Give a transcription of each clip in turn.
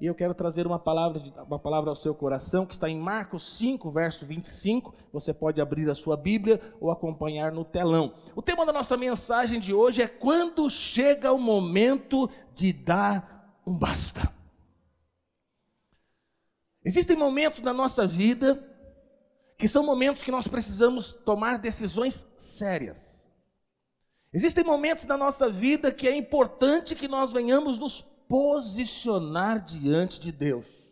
e eu quero trazer uma palavra, uma palavra ao seu coração, que está em Marcos 5, verso 25. Você pode abrir a sua Bíblia ou acompanhar no telão. O tema da nossa mensagem de hoje é quando chega o momento de dar um basta. Existem momentos na nossa vida que são momentos que nós precisamos tomar decisões sérias. Existem momentos na nossa vida que é importante que nós venhamos nos posicionar diante de Deus.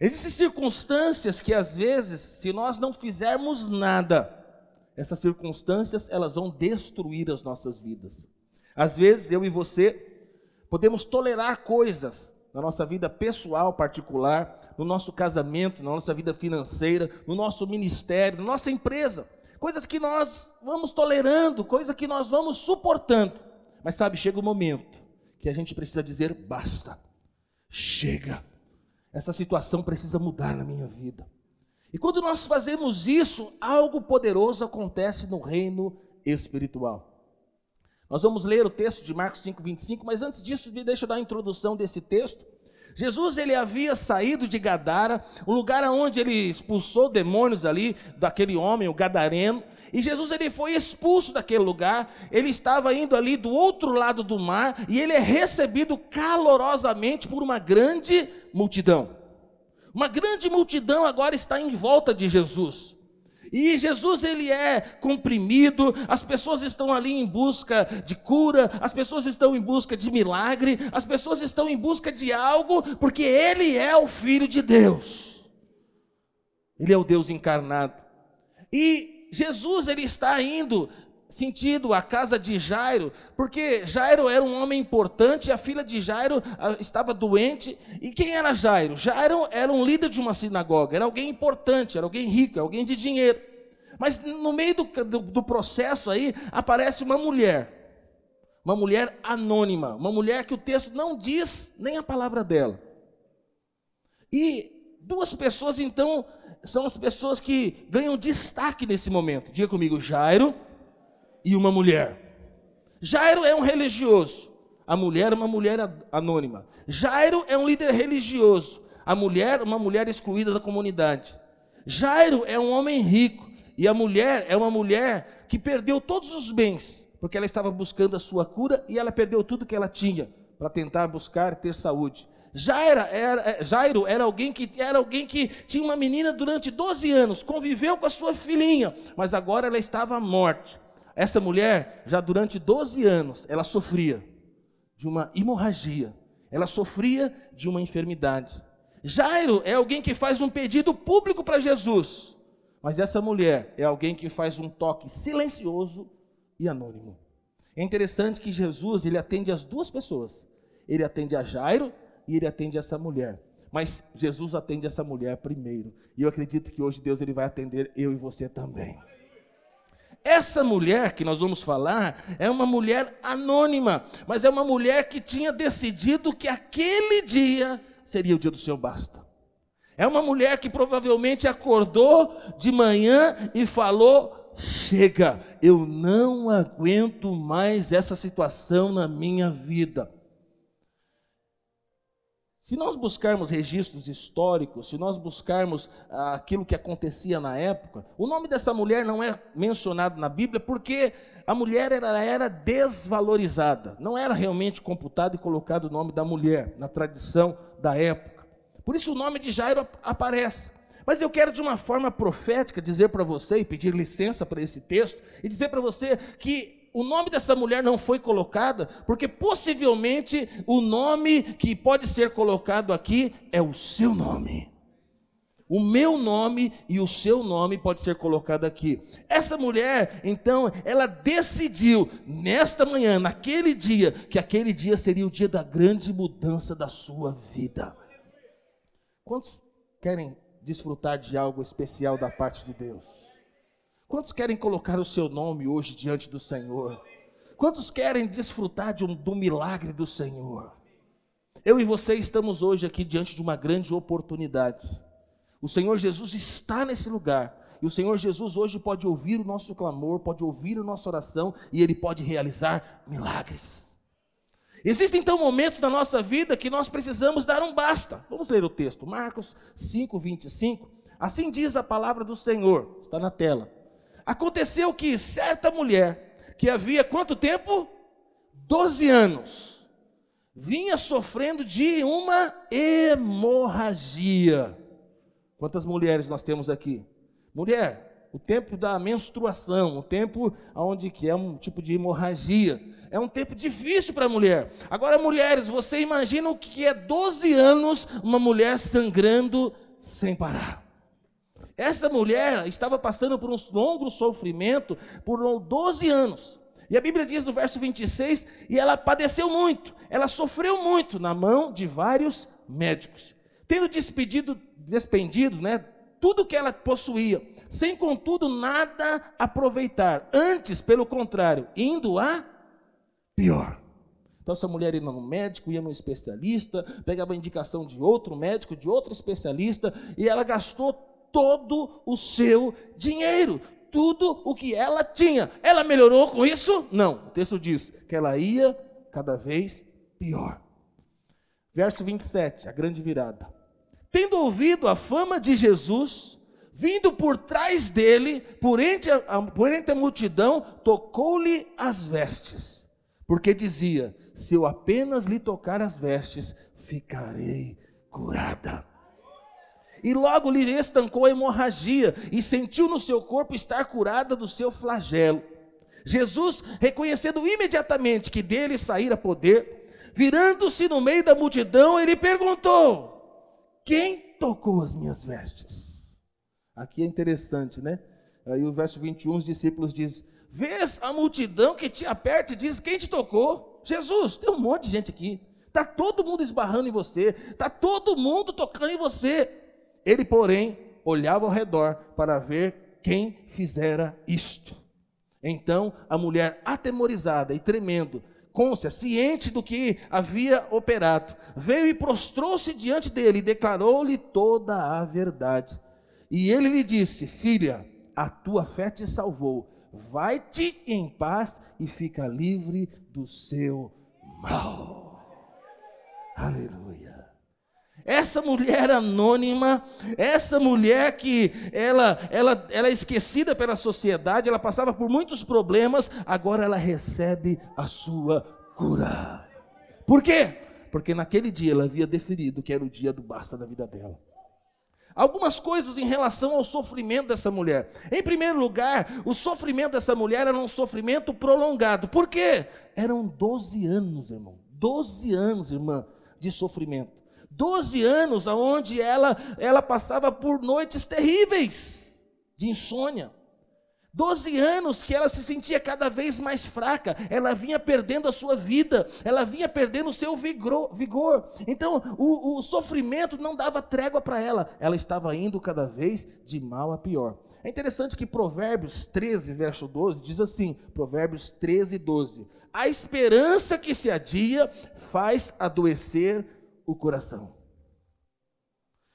Existem circunstâncias que às vezes, se nós não fizermos nada, essas circunstâncias elas vão destruir as nossas vidas. Às vezes eu e você podemos tolerar coisas na nossa vida pessoal particular, no nosso casamento, na nossa vida financeira, no nosso ministério, na nossa empresa, coisas que nós vamos tolerando, coisas que nós vamos suportando. Mas sabe, chega o um momento que a gente precisa dizer basta, chega, essa situação precisa mudar na minha vida. E quando nós fazemos isso, algo poderoso acontece no reino espiritual. Nós vamos ler o texto de Marcos 5, 25, mas antes disso, deixa eu dar a introdução desse texto. Jesus ele havia saído de Gadara, um lugar onde ele expulsou demônios ali daquele homem, o gadareno, e Jesus ele foi expulso daquele lugar, ele estava indo ali do outro lado do mar e ele é recebido calorosamente por uma grande multidão. Uma grande multidão agora está em volta de Jesus. E Jesus ele é comprimido, as pessoas estão ali em busca de cura, as pessoas estão em busca de milagre, as pessoas estão em busca de algo, porque ele é o filho de Deus. Ele é o Deus encarnado. E Jesus ele está indo sentido a casa de Jairo, porque Jairo era um homem importante, a filha de Jairo ah, estava doente. E quem era Jairo? Jairo era um líder de uma sinagoga, era alguém importante, era alguém rico, alguém de dinheiro. Mas no meio do, do, do processo aí aparece uma mulher, uma mulher anônima, uma mulher que o texto não diz nem a palavra dela. E duas pessoas então são as pessoas que ganham destaque nesse momento. Diga comigo, Jairo e uma mulher. Jairo é um religioso, a mulher é uma mulher anônima. Jairo é um líder religioso, a mulher uma mulher excluída da comunidade. Jairo é um homem rico e a mulher é uma mulher que perdeu todos os bens, porque ela estava buscando a sua cura e ela perdeu tudo que ela tinha para tentar buscar ter saúde. Jairo era, é, Jairo era alguém que era alguém que tinha uma menina durante 12 anos, conviveu com a sua filhinha, mas agora ela estava morta. Essa mulher, já durante 12 anos, ela sofria de uma hemorragia, ela sofria de uma enfermidade. Jairo é alguém que faz um pedido público para Jesus, mas essa mulher é alguém que faz um toque silencioso e anônimo. É interessante que Jesus ele atende as duas pessoas. Ele atende a Jairo e ele atende essa mulher. Mas Jesus atende essa mulher primeiro. E eu acredito que hoje Deus ele vai atender eu e você também. Essa mulher que nós vamos falar é uma mulher anônima, mas é uma mulher que tinha decidido que aquele dia seria o dia do seu basta. É uma mulher que provavelmente acordou de manhã e falou: Chega, eu não aguento mais essa situação na minha vida. Se nós buscarmos registros históricos, se nós buscarmos ah, aquilo que acontecia na época, o nome dessa mulher não é mencionado na Bíblia porque a mulher era, era desvalorizada, não era realmente computado e colocado o nome da mulher na tradição da época. Por isso o nome de Jairo aparece. Mas eu quero de uma forma profética dizer para você e pedir licença para esse texto e dizer para você que o nome dessa mulher não foi colocado, porque possivelmente o nome que pode ser colocado aqui é o seu nome. O meu nome e o seu nome pode ser colocado aqui. Essa mulher, então, ela decidiu nesta manhã, naquele dia, que aquele dia seria o dia da grande mudança da sua vida. Quantos querem desfrutar de algo especial da parte de Deus? Quantos querem colocar o seu nome hoje diante do Senhor? Quantos querem desfrutar de um, do milagre do Senhor? Eu e você estamos hoje aqui diante de uma grande oportunidade. O Senhor Jesus está nesse lugar. E o Senhor Jesus hoje pode ouvir o nosso clamor, pode ouvir a nossa oração e Ele pode realizar milagres. Existem então momentos na nossa vida que nós precisamos dar um basta. Vamos ler o texto, Marcos 5, 25. Assim diz a palavra do Senhor, está na tela. Aconteceu que certa mulher, que havia quanto tempo? Doze anos, vinha sofrendo de uma hemorragia. Quantas mulheres nós temos aqui? Mulher, o tempo da menstruação, o tempo onde que é um tipo de hemorragia. É um tempo difícil para a mulher. Agora, mulheres, você imagina o que é 12 anos uma mulher sangrando sem parar. Essa mulher estava passando por um longo sofrimento por 12 anos. E a Bíblia diz no verso 26, e ela padeceu muito, ela sofreu muito na mão de vários médicos. Tendo despedido, despendido, né, tudo que ela possuía, sem contudo nada aproveitar. Antes, pelo contrário, indo a pior. Então, essa mulher ia no médico, ia no especialista, pegava a indicação de outro médico, de outro especialista, e ela gastou todo o seu dinheiro, tudo o que ela tinha. Ela melhorou com isso? Não. O texto diz que ela ia cada vez pior. Verso 27, a grande virada. Tendo ouvido a fama de Jesus, vindo por trás dele, por entre a, por entre a multidão, tocou-lhe as vestes porque dizia: Se eu apenas lhe tocar as vestes, ficarei curada. E logo lhe estancou a hemorragia e sentiu no seu corpo estar curada do seu flagelo. Jesus, reconhecendo imediatamente que dele saíra poder, virando-se no meio da multidão, ele perguntou: Quem tocou as minhas vestes? Aqui é interessante, né? Aí o verso 21, os discípulos dizem: Vês a multidão que te aperta e diz: Quem te tocou? Jesus, tem um monte de gente aqui. Está todo mundo esbarrando em você. Está todo mundo tocando em você. Ele, porém, olhava ao redor para ver quem fizera isto. Então a mulher, atemorizada e tremendo, côncia, ciente do que havia operado, veio e prostrou-se diante dele e declarou-lhe toda a verdade. E ele lhe disse: Filha, a tua fé te salvou vai-te em paz e fica livre do seu mal. Aleluia. Essa mulher anônima, essa mulher que ela, ela, ela é esquecida pela sociedade, ela passava por muitos problemas, agora ela recebe a sua cura. Por quê? Porque naquele dia ela havia definido que era o dia do basta da vida dela. Algumas coisas em relação ao sofrimento dessa mulher. Em primeiro lugar, o sofrimento dessa mulher era um sofrimento prolongado. Por quê? Eram 12 anos, irmão. 12 anos, irmã, de sofrimento. 12 anos onde ela, ela passava por noites terríveis de insônia. Doze anos que ela se sentia cada vez mais fraca, ela vinha perdendo a sua vida, ela vinha perdendo o seu vigor. vigor. Então, o, o sofrimento não dava trégua para ela, ela estava indo cada vez de mal a pior. É interessante que Provérbios 13, verso 12, diz assim: Provérbios 13, 12: A esperança que se adia faz adoecer o coração.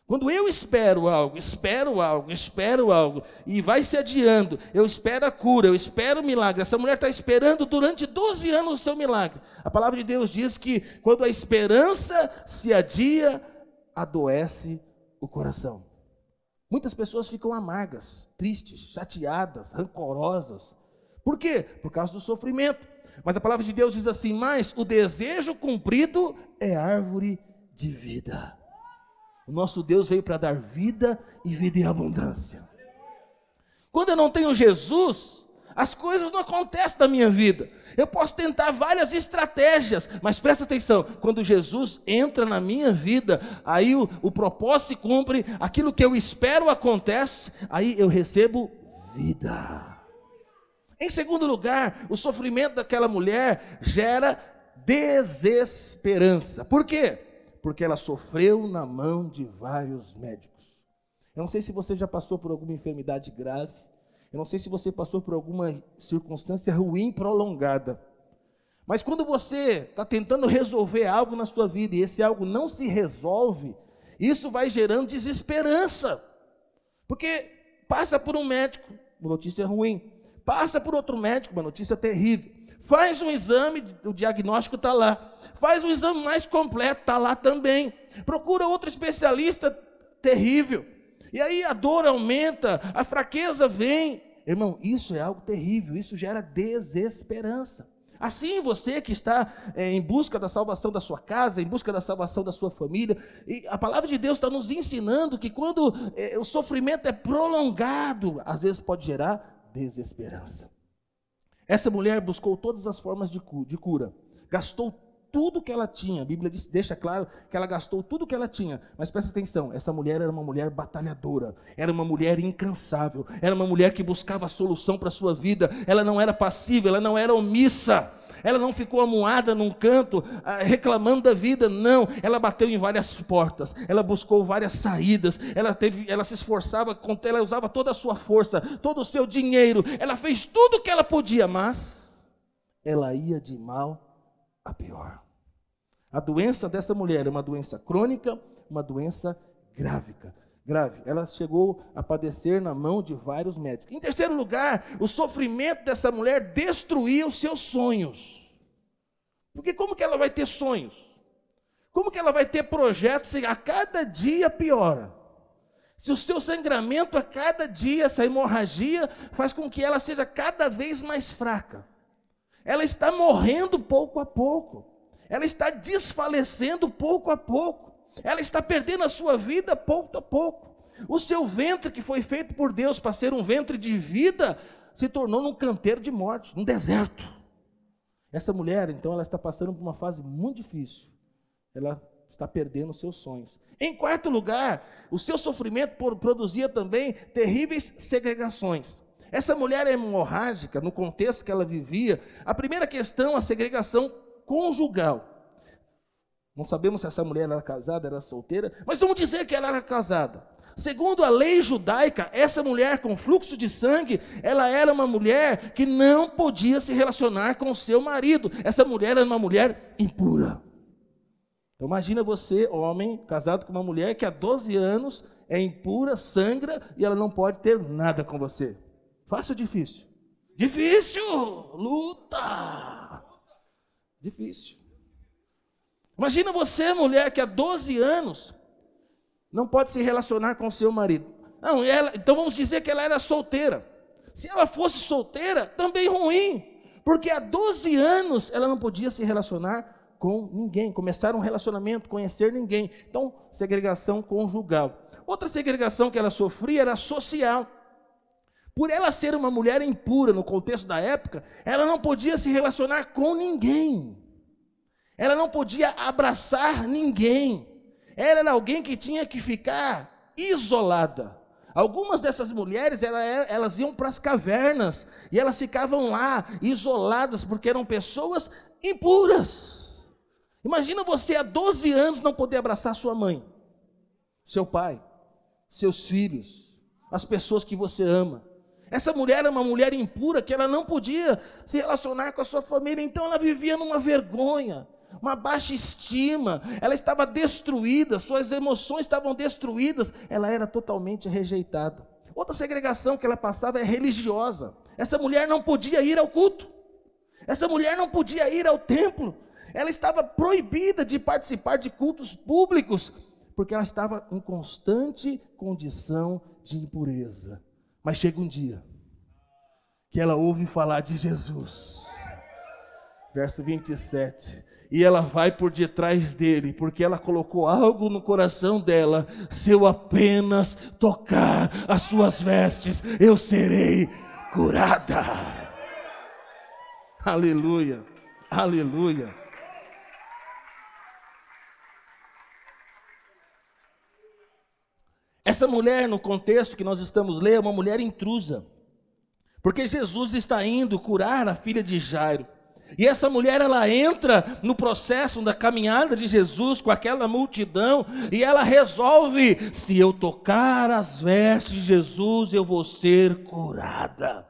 Quando eu espero algo, espero algo, espero algo, e vai se adiando, eu espero a cura, eu espero o milagre. Essa mulher está esperando durante 12 anos o seu milagre. A palavra de Deus diz que quando a esperança se adia, adoece o coração. Muitas pessoas ficam amargas, tristes, chateadas, rancorosas. Por quê? Por causa do sofrimento. Mas a palavra de Deus diz assim: Mas o desejo cumprido é árvore de vida. O nosso Deus veio para dar vida e vida em abundância. Quando eu não tenho Jesus, as coisas não acontecem na minha vida. Eu posso tentar várias estratégias, mas presta atenção: quando Jesus entra na minha vida, aí o, o propósito se cumpre, aquilo que eu espero acontece, aí eu recebo vida. Em segundo lugar, o sofrimento daquela mulher gera desesperança. Por quê? Porque ela sofreu na mão de vários médicos. Eu não sei se você já passou por alguma enfermidade grave, eu não sei se você passou por alguma circunstância ruim prolongada. Mas quando você está tentando resolver algo na sua vida e esse algo não se resolve, isso vai gerando desesperança. Porque passa por um médico, uma notícia ruim. Passa por outro médico, uma notícia terrível. Faz um exame, o diagnóstico está lá. Faz um exame mais completo, está lá também. Procura outro especialista terrível. E aí a dor aumenta, a fraqueza vem. Irmão, isso é algo terrível, isso gera desesperança. Assim você que está é, em busca da salvação da sua casa, em busca da salvação da sua família, e a palavra de Deus está nos ensinando que quando é, o sofrimento é prolongado, às vezes pode gerar desesperança. Essa mulher buscou todas as formas de cura, gastou tudo que ela tinha. A Bíblia diz, deixa claro que ela gastou tudo que ela tinha. Mas presta atenção, essa mulher era uma mulher batalhadora, era uma mulher incansável, era uma mulher que buscava a solução para a sua vida. Ela não era passiva, ela não era omissa. Ela não ficou amuada num canto, ah, reclamando da vida, não. Ela bateu em várias portas, ela buscou várias saídas, ela, teve, ela se esforçava, ela usava toda a sua força, todo o seu dinheiro, ela fez tudo o que ela podia, mas ela ia de mal a pior. A doença dessa mulher é uma doença crônica, uma doença grávica. Grave. Ela chegou a padecer na mão de vários médicos. Em terceiro lugar, o sofrimento dessa mulher destruía os seus sonhos. Porque como que ela vai ter sonhos? Como que ela vai ter projetos se a cada dia piora? Se o seu sangramento a cada dia, essa hemorragia, faz com que ela seja cada vez mais fraca. Ela está morrendo pouco a pouco ela está desfalecendo pouco a pouco, ela está perdendo a sua vida pouco a pouco. O seu ventre, que foi feito por Deus para ser um ventre de vida, se tornou num canteiro de morte, num deserto. Essa mulher, então, ela está passando por uma fase muito difícil. Ela está perdendo os seus sonhos. Em quarto lugar, o seu sofrimento produzia também terríveis segregações. Essa mulher hemorrágica, no contexto que ela vivia, a primeira questão, a segregação conjugal. Não sabemos se essa mulher era casada, era solteira, mas vamos dizer que ela era casada. Segundo a lei judaica, essa mulher com fluxo de sangue, ela era uma mulher que não podia se relacionar com seu marido. Essa mulher era uma mulher impura. Então imagina você, homem, casado com uma mulher que há 12 anos é impura, sangra e ela não pode ter nada com você. Fácil ou difícil? Difícil! Luta! Difícil. Imagina você, mulher, que há 12 anos não pode se relacionar com seu marido. Não, ela, então vamos dizer que ela era solteira. Se ela fosse solteira, também ruim, porque há 12 anos ela não podia se relacionar com ninguém, começar um relacionamento, conhecer ninguém. Então, segregação conjugal. Outra segregação que ela sofria era social. Por ela ser uma mulher impura no contexto da época, ela não podia se relacionar com ninguém. Ela não podia abraçar ninguém. Ela era alguém que tinha que ficar isolada. Algumas dessas mulheres, elas iam para as cavernas e elas ficavam lá, isoladas, porque eram pessoas impuras. Imagina você há 12 anos não poder abraçar sua mãe, seu pai, seus filhos, as pessoas que você ama. Essa mulher era uma mulher impura que ela não podia se relacionar com a sua família, então ela vivia numa vergonha, uma baixa estima, ela estava destruída, suas emoções estavam destruídas, ela era totalmente rejeitada. Outra segregação que ela passava é religiosa. Essa mulher não podia ir ao culto, essa mulher não podia ir ao templo, ela estava proibida de participar de cultos públicos, porque ela estava em constante condição de impureza. Mas chega um dia que ela ouve falar de Jesus. Verso 27. E ela vai por detrás dele, porque ela colocou algo no coração dela. Se eu apenas tocar as suas vestes, eu serei curada. Aleluia, aleluia. Essa mulher, no contexto que nós estamos lendo, é uma mulher intrusa. Porque Jesus está indo curar a filha de Jairo. E essa mulher, ela entra no processo da caminhada de Jesus com aquela multidão e ela resolve: se eu tocar as vestes de Jesus, eu vou ser curada.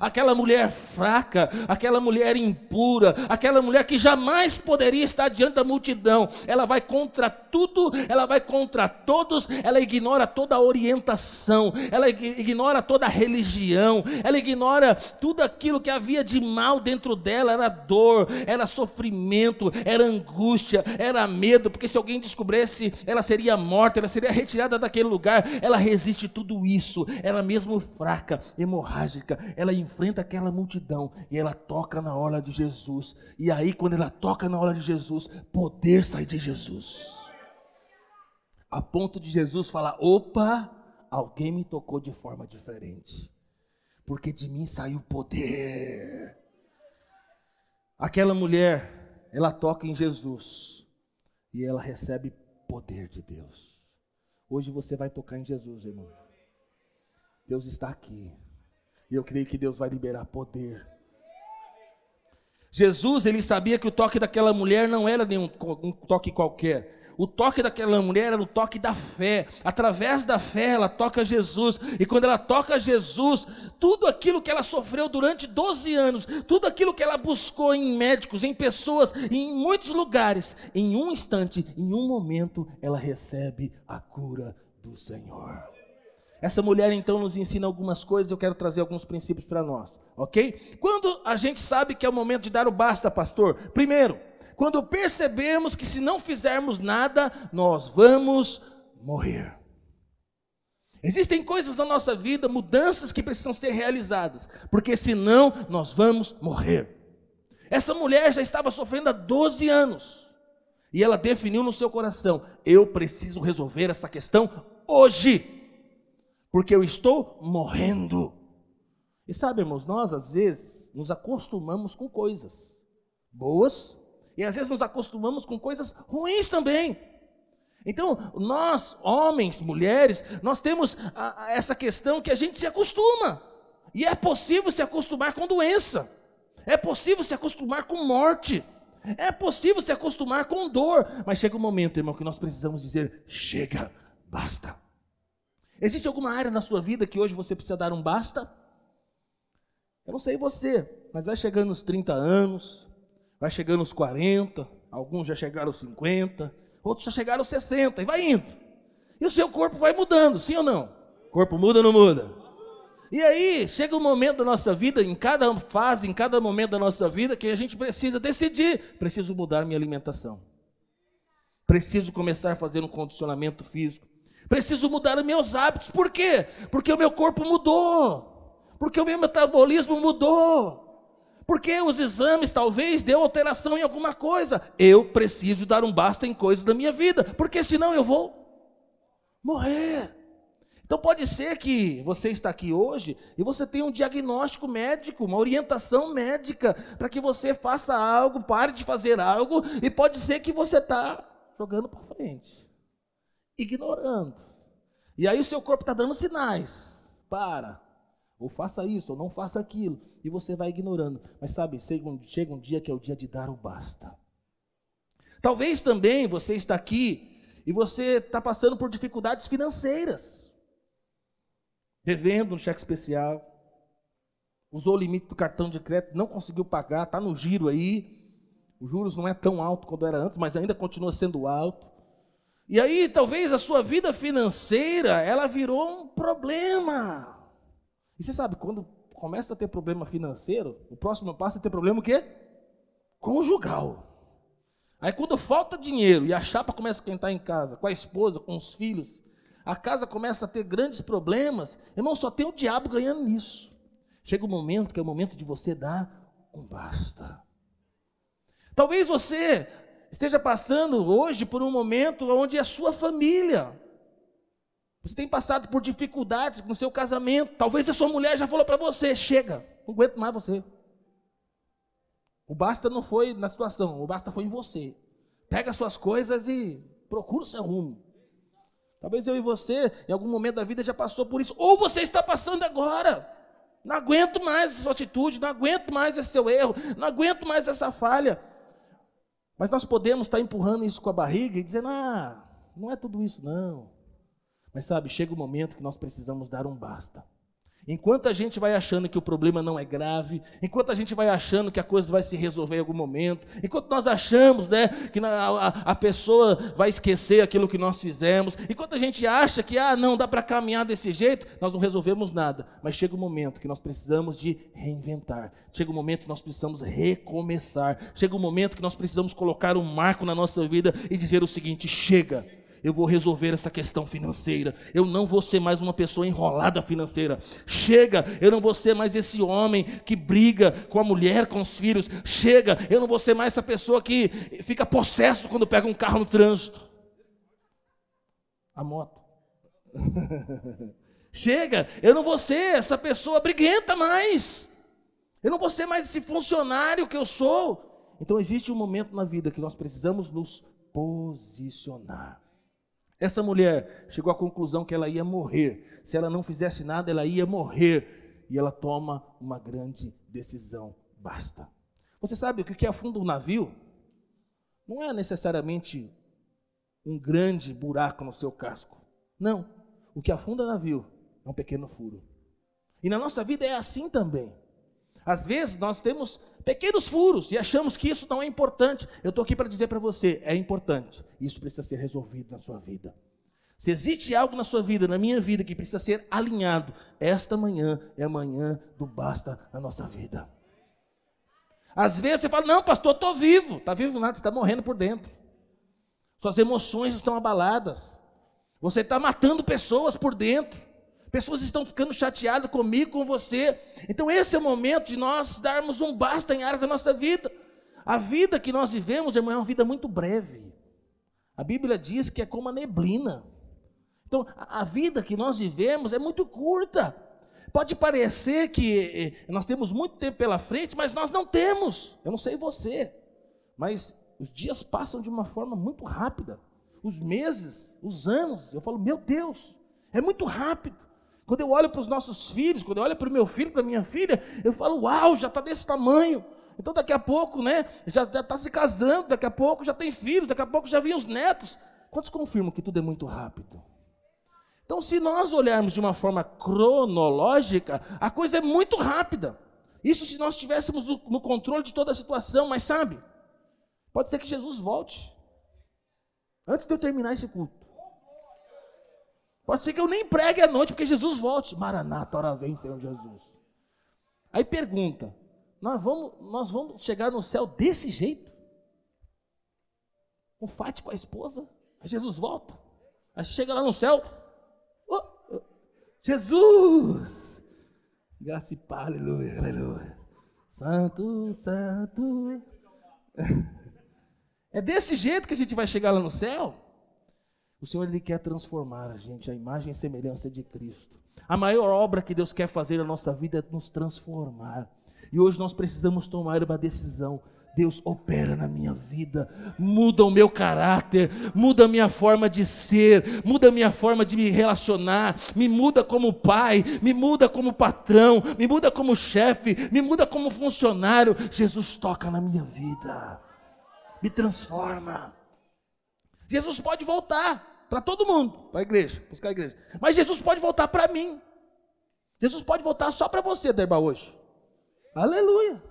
Aquela mulher fraca, aquela mulher impura, aquela mulher que jamais poderia estar diante da multidão, ela vai contra tudo, ela vai contra todos, ela ignora toda a orientação, ela ignora toda a religião, ela ignora tudo aquilo que havia de mal dentro dela, era dor, era sofrimento, era angústia, era medo, porque se alguém descobrisse, ela seria morta, ela seria retirada daquele lugar, ela resiste tudo isso, ela mesmo fraca, hemorrágica, ela enfrenta aquela multidão e ela toca na hora de Jesus. E aí, quando ela toca na hora de Jesus, poder sai de Jesus. A ponto de Jesus falar: opa, alguém me tocou de forma diferente, porque de mim saiu poder. Aquela mulher, ela toca em Jesus e ela recebe poder de Deus. Hoje você vai tocar em Jesus, irmão. Deus está aqui. E eu creio que Deus vai liberar poder. Jesus, ele sabia que o toque daquela mulher não era nenhum um toque qualquer. O toque daquela mulher era o toque da fé. Através da fé ela toca Jesus. E quando ela toca Jesus, tudo aquilo que ela sofreu durante 12 anos, tudo aquilo que ela buscou em médicos, em pessoas, em muitos lugares, em um instante, em um momento, ela recebe a cura do Senhor. Essa mulher então nos ensina algumas coisas, eu quero trazer alguns princípios para nós, ok? Quando a gente sabe que é o momento de dar o basta, pastor? Primeiro, quando percebemos que se não fizermos nada, nós vamos morrer. Existem coisas na nossa vida, mudanças que precisam ser realizadas, porque senão nós vamos morrer. Essa mulher já estava sofrendo há 12 anos, e ela definiu no seu coração: eu preciso resolver essa questão hoje porque eu estou morrendo. E sabe, irmãos, nós às vezes nos acostumamos com coisas boas e às vezes nos acostumamos com coisas ruins também. Então, nós, homens, mulheres, nós temos a, a essa questão que a gente se acostuma. E é possível se acostumar com doença. É possível se acostumar com morte. É possível se acostumar com dor. Mas chega um momento, irmão, que nós precisamos dizer: chega, basta. Existe alguma área na sua vida que hoje você precisa dar um basta? Eu não sei você, mas vai chegando os 30 anos, vai chegando os 40, alguns já chegaram aos 50, outros já chegaram aos 60 e vai indo. E o seu corpo vai mudando, sim ou não? O corpo muda ou não muda? E aí, chega um momento da nossa vida, em cada fase, em cada momento da nossa vida, que a gente precisa decidir: preciso mudar minha alimentação. Preciso começar a fazer um condicionamento físico. Preciso mudar os meus hábitos. Por quê? Porque o meu corpo mudou. Porque o meu metabolismo mudou. Porque os exames talvez deu alteração em alguma coisa. Eu preciso dar um basta em coisas da minha vida, porque senão eu vou morrer. Então pode ser que você está aqui hoje e você tem um diagnóstico médico, uma orientação médica para que você faça algo, pare de fazer algo e pode ser que você está jogando para frente ignorando. E aí o seu corpo está dando sinais. Para. Ou faça isso, ou não faça aquilo. E você vai ignorando. Mas sabe, chega um, dia que é o dia de dar o basta. Talvez também você está aqui e você está passando por dificuldades financeiras. Devendo um cheque especial. Usou o limite do cartão de crédito, não conseguiu pagar, está no giro aí. Os juros não é tão alto quanto era antes, mas ainda continua sendo alto. E aí, talvez a sua vida financeira, ela virou um problema. E você sabe, quando começa a ter problema financeiro, o próximo passo é ter problema o quê? Conjugal. Aí quando falta dinheiro e a chapa começa a esquentar em casa, com a esposa, com os filhos, a casa começa a ter grandes problemas, irmão, só tem o diabo ganhando nisso. Chega um momento que é o momento de você dar um basta. Talvez você esteja passando hoje por um momento onde a sua família, você tem passado por dificuldades no seu casamento, talvez a sua mulher já falou para você: chega, não aguento mais você. O basta não foi na situação, o basta foi em você. Pega as suas coisas e procura o seu rumo. Talvez eu e você, em algum momento da vida, já passou por isso, ou você está passando agora. Não aguento mais essa sua atitude, não aguento mais esse seu erro, não aguento mais essa falha. Mas nós podemos estar empurrando isso com a barriga e dizendo: ah, não é tudo isso, não. Mas sabe, chega o momento que nós precisamos dar um basta. Enquanto a gente vai achando que o problema não é grave, enquanto a gente vai achando que a coisa vai se resolver em algum momento, enquanto nós achamos né, que a, a, pessoa vai esquecer aquilo que nós fizemos, enquanto a gente acha que ah, não dá para caminhar desse jeito, nós não resolvemos nada. Mas chega um momento que nós precisamos de reinventar, chega um momento que nós precisamos recomeçar, chega um momento que nós precisamos colocar um marco na nossa vida e dizer o seguinte: chega eu vou resolver essa questão financeira. Eu não vou ser mais uma pessoa enrolada financeira. Chega, eu não vou ser mais esse homem que briga com a mulher, com os filhos. Chega, eu não vou ser mais essa pessoa que fica possesso quando pega um carro no trânsito. A moto. Chega, eu não vou ser essa pessoa briguenta mais. Eu não vou ser mais esse funcionário que eu sou. Então existe um momento na vida que nós precisamos nos posicionar. Essa mulher chegou à conclusão que ela ia morrer. Se ela não fizesse nada, ela ia morrer. E ela toma uma grande decisão. Basta. Você sabe o que afunda um navio? Não é necessariamente um grande buraco no seu casco. Não. O que afunda o navio é um pequeno furo. E na nossa vida é assim também. Às vezes nós temos pequenos furos e achamos que isso não é importante. Eu estou aqui para dizer para você: é importante. Isso precisa ser resolvido na sua vida. Se existe algo na sua vida, na minha vida, que precisa ser alinhado, esta manhã é a manhã do basta na nossa vida. Às vezes você fala: não, pastor, estou vivo. Está vivo nada, você está morrendo por dentro. Suas emoções estão abaladas. Você está matando pessoas por dentro. Pessoas estão ficando chateadas comigo, com você. Então, esse é o momento de nós darmos um basta em áreas da nossa vida. A vida que nós vivemos, irmão, é uma vida muito breve. A Bíblia diz que é como a neblina. Então, a vida que nós vivemos é muito curta. Pode parecer que eh, nós temos muito tempo pela frente, mas nós não temos. Eu não sei você, mas os dias passam de uma forma muito rápida. Os meses, os anos, eu falo, meu Deus, é muito rápido. Quando eu olho para os nossos filhos, quando eu olho para o meu filho, para a minha filha, eu falo, uau, já está desse tamanho. Então daqui a pouco, né, já está se casando, daqui a pouco já tem filhos, daqui a pouco já vêm os netos. Quantos confirmam que tudo é muito rápido? Então, se nós olharmos de uma forma cronológica, a coisa é muito rápida. Isso se nós estivéssemos no controle de toda a situação, mas sabe, pode ser que Jesus volte antes de eu terminar esse culto. Pode ser que eu nem pregue à noite, porque Jesus volte. Maranata, hora vem, Senhor Jesus. Aí pergunta: nós vamos, nós vamos chegar no céu desse jeito? Um fate com a esposa? Aí Jesus volta. Aí chega lá no céu. Oh, oh, Jesus! Graça e paz, aleluia, aleluia. Santo, santo. É desse jeito que a gente vai chegar lá no céu? O Senhor ele quer transformar a gente, a imagem e semelhança de Cristo. A maior obra que Deus quer fazer na nossa vida é nos transformar. E hoje nós precisamos tomar uma decisão. Deus opera na minha vida, muda o meu caráter, muda a minha forma de ser, muda a minha forma de me relacionar, me muda como pai, me muda como patrão, me muda como chefe, me muda como funcionário. Jesus toca na minha vida, me transforma. Jesus pode voltar para todo mundo, para a igreja, buscar a igreja. Mas Jesus pode voltar para mim. Jesus pode voltar só para você, Derba, hoje. Aleluia.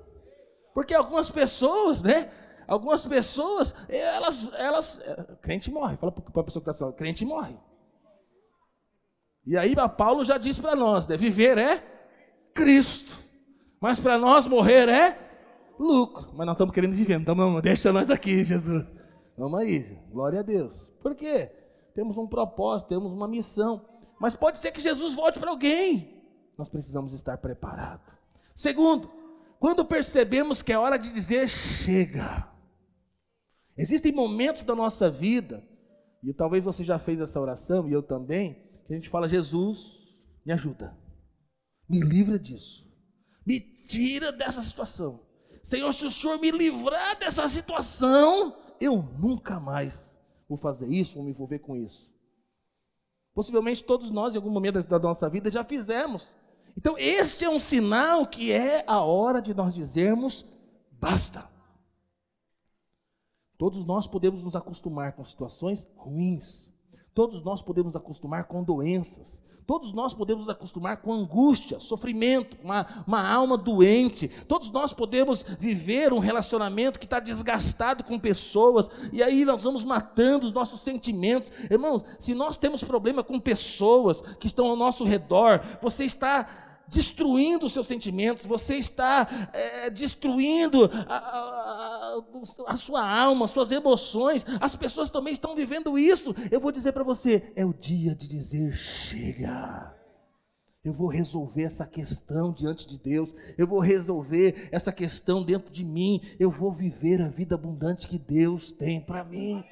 Porque algumas pessoas, né? Algumas pessoas, elas, elas, crente morre. Fala para a pessoa que está falando, crente morre. E aí Paulo já diz para nós, né? Viver é Cristo. Mas para nós morrer é lucro. Mas nós estamos querendo viver, então deixa nós aqui, Jesus. Vamos aí, glória a Deus. Por quê? Temos um propósito, temos uma missão. Mas pode ser que Jesus volte para alguém. Nós precisamos estar preparados. Segundo, quando percebemos que é hora de dizer chega. Existem momentos da nossa vida, e talvez você já fez essa oração, e eu também, que a gente fala: Jesus, me ajuda, me livra disso, me tira dessa situação. Senhor, se o Senhor me livrar dessa situação, eu nunca mais vou fazer isso, vou me envolver com isso. Possivelmente todos nós, em algum momento da nossa vida, já fizemos. Então, este é um sinal que é a hora de nós dizermos basta. Todos nós podemos nos acostumar com situações ruins. Todos nós podemos acostumar com doenças. Todos nós podemos nos acostumar com angústia, sofrimento, uma, uma alma doente. Todos nós podemos viver um relacionamento que está desgastado com pessoas, e aí nós vamos matando os nossos sentimentos. Irmãos, se nós temos problema com pessoas que estão ao nosso redor, você está destruindo os seus sentimentos, você está é, destruindo a, a, a, sua alma, suas emoções. As pessoas também estão vivendo isso. Eu vou dizer para você: é o dia de dizer chega. Eu vou resolver essa questão diante de Deus. Eu vou resolver essa questão dentro de mim. Eu vou viver a vida abundante que Deus tem para mim.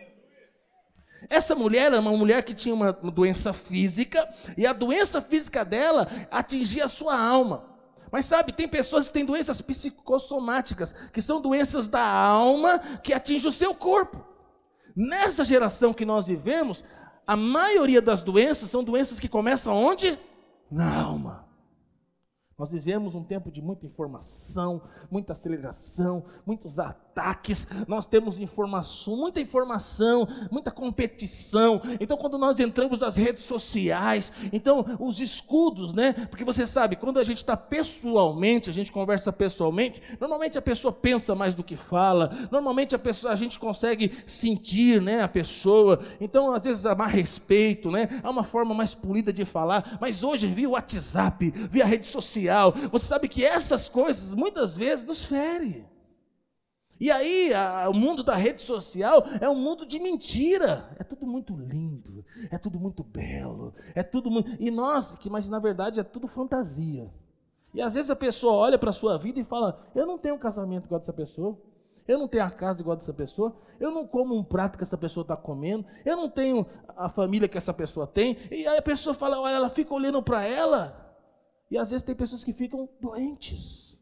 Essa mulher era uma mulher que tinha uma doença física, e a doença física dela atingia a sua alma. Mas sabe, tem pessoas que têm doenças psicossomáticas, que são doenças da alma que atingem o seu corpo. Nessa geração que nós vivemos, a maioria das doenças são doenças que começam onde? Na alma. Nós vivemos um tempo de muita informação, muita aceleração, muitos ataques. Nós temos informação, muita informação, muita competição. Então, quando nós entramos nas redes sociais, então os escudos, né? Porque você sabe, quando a gente está pessoalmente, a gente conversa pessoalmente. Normalmente a pessoa pensa mais do que fala. Normalmente a pessoa, a gente consegue sentir, né? A pessoa. Então, às vezes há mais respeito, né? Há uma forma mais polida de falar. Mas hoje via WhatsApp, via rede social social. Você sabe que essas coisas muitas vezes nos ferem. E aí, a, o mundo da rede social é um mundo de mentira. É tudo muito lindo, é tudo muito belo, é tudo muito. E nós, que mas na verdade é tudo fantasia. E às vezes a pessoa olha para a sua vida e fala: Eu não tenho um casamento igual dessa pessoa. Eu não tenho a casa igual dessa pessoa. Eu não como um prato que essa pessoa está comendo. Eu não tenho a família que essa pessoa tem. E aí a pessoa fala: Olha, ela fica olhando para ela e às vezes tem pessoas que ficam doentes.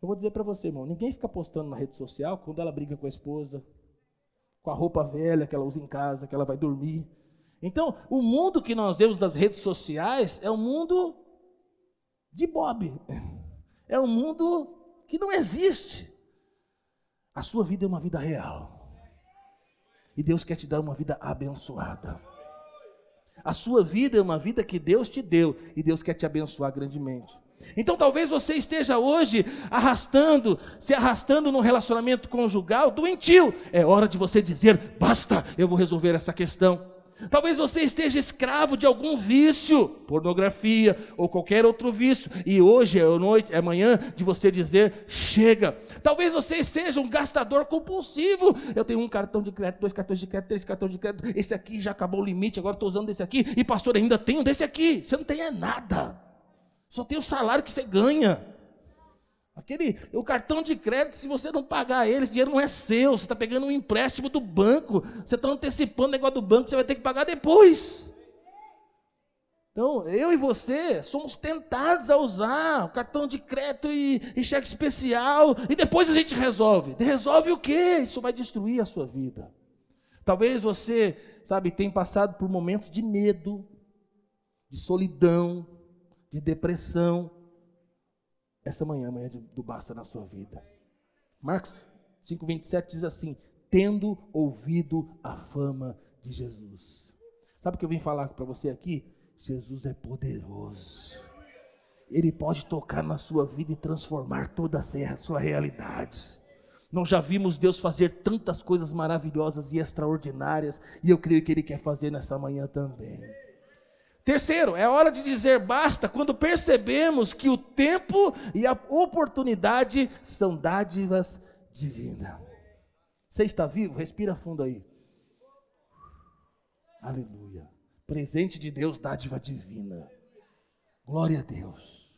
Eu vou dizer para você, irmão, ninguém fica postando na rede social quando ela briga com a esposa, com a roupa velha que ela usa em casa, que ela vai dormir. Então, o mundo que nós vemos das redes sociais é um mundo de Bob. É um mundo que não existe. A sua vida é uma vida real. E Deus quer te dar uma vida abençoada. A sua vida é uma vida que Deus te deu e Deus quer te abençoar grandemente. Então talvez você esteja hoje arrastando, se arrastando num relacionamento conjugal doentio. É hora de você dizer: basta, eu vou resolver essa questão. Talvez você esteja escravo de algum vício, pornografia ou qualquer outro vício, e hoje é noite, é manhã de você dizer: chega. Talvez você seja um gastador compulsivo. Eu tenho um cartão de crédito, dois cartões de crédito, três cartões de crédito. Esse aqui já acabou o limite, agora estou usando desse aqui. E pastor, ainda tenho desse aqui. Você não tem é nada. Só tem o salário que você ganha. Aquele, o cartão de crédito, se você não pagar ele, esse dinheiro não é seu. Você está pegando um empréstimo do banco. Você está antecipando o negócio do banco, você vai ter que pagar depois. Então, eu e você somos tentados a usar o cartão de crédito e, e, cheque especial, e depois a gente resolve. Resolve o quê? Isso vai destruir a sua vida. Talvez você, sabe, tenha passado por momentos de medo, de solidão, de depressão. Essa manhã, amanhã do basta na sua vida. Marcos 5,27 diz assim: tendo ouvido a fama de Jesus. Sabe o que eu vim falar para você aqui? Jesus é poderoso. Ele pode tocar na sua vida e transformar toda a sua realidade. Nós já vimos Deus fazer tantas coisas maravilhosas e extraordinárias, e eu creio que Ele quer fazer nessa manhã também. Terceiro, é hora de dizer basta quando percebemos que o tempo e a oportunidade são dádivas divinas. Você está vivo? Respira fundo aí. Aleluia. Presente de Deus, dádiva divina. Glória a Deus.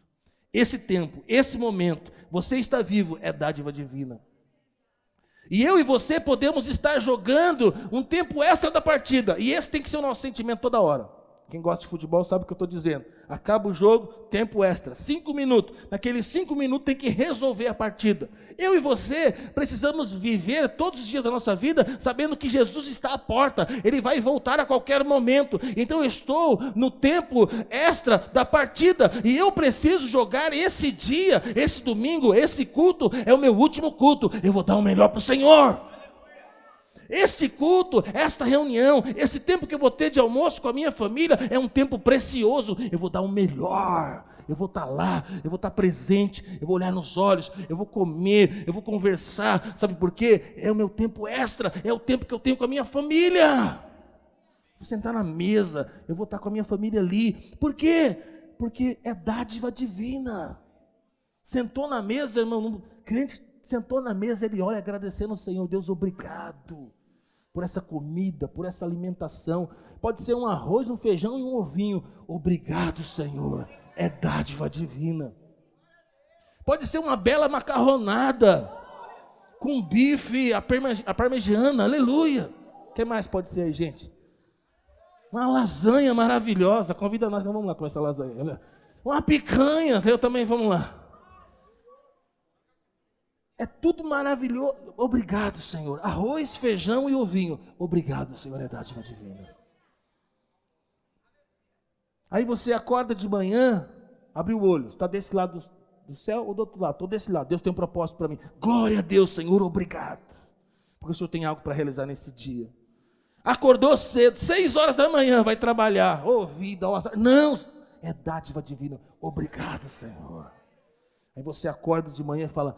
Esse tempo, esse momento, você está vivo, é dádiva divina. E eu e você podemos estar jogando um tempo extra da partida, e esse tem que ser o nosso sentimento toda hora. Quem gosta de futebol sabe o que eu estou dizendo. Acaba o jogo, tempo extra, cinco minutos. Naqueles cinco minutos tem que resolver a partida. Eu e você precisamos viver todos os dias da nossa vida sabendo que Jesus está à porta. Ele vai voltar a qualquer momento. Então eu estou no tempo extra da partida e eu preciso jogar esse dia, esse domingo, esse culto é o meu último culto. Eu vou dar o melhor para o Senhor. Este culto, esta reunião, esse tempo que eu vou ter de almoço com a minha família é um tempo precioso. Eu vou dar o melhor. Eu vou estar lá, eu vou estar presente, eu vou olhar nos olhos, eu vou comer, eu vou conversar. Sabe por quê? É o meu tempo extra, é o tempo que eu tenho com a minha família. Vou sentar na mesa, eu vou estar com a minha família ali. Por quê? Porque é dádiva divina. Sentou na mesa, irmão, crente sentou na mesa, ele olha agradecendo ao Senhor, Deus, obrigado por essa comida, por essa alimentação. Pode ser um arroz, um feijão e um ovinho. Obrigado, Senhor. É dádiva divina. Pode ser uma bela macarronada com bife, a, parmegiana, aleluia. O que mais pode ser aí, gente? Uma lasanha maravilhosa. Convida nós, vamos lá com essa lasanha. Uma picanha, eu também, vamos lá. É tudo maravilhoso. Obrigado, Senhor. Arroz, feijão e ovinho. Obrigado, Senhor, é dádiva divina. Aí você acorda de manhã, abre o olho, está desse lado do céu ou do outro lado? Estou desse lado. Deus tem um propósito para mim. Glória a Deus, Senhor, obrigado. Porque o Senhor tem algo para realizar nesse dia. Acordou cedo, seis horas da manhã, vai trabalhar. Ô oh, vida, oh, azar. Não, é dádiva divina. Obrigado, Senhor. Aí você acorda de manhã e fala: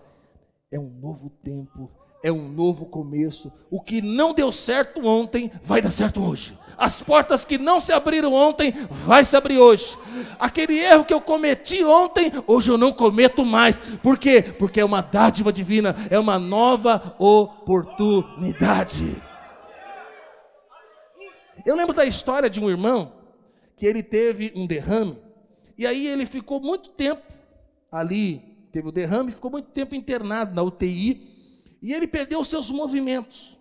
é um novo tempo, é um novo começo. O que não deu certo ontem, vai dar certo hoje. As portas que não se abriram ontem, vai se abrir hoje. Aquele erro que eu cometi ontem, hoje eu não cometo mais. Por quê? Porque é uma dádiva divina, é uma nova oportunidade. Eu lembro da história de um irmão que ele teve um derrame e aí ele ficou muito tempo ali teve o derrame, ficou muito tempo internado na UTI e ele perdeu os seus movimentos.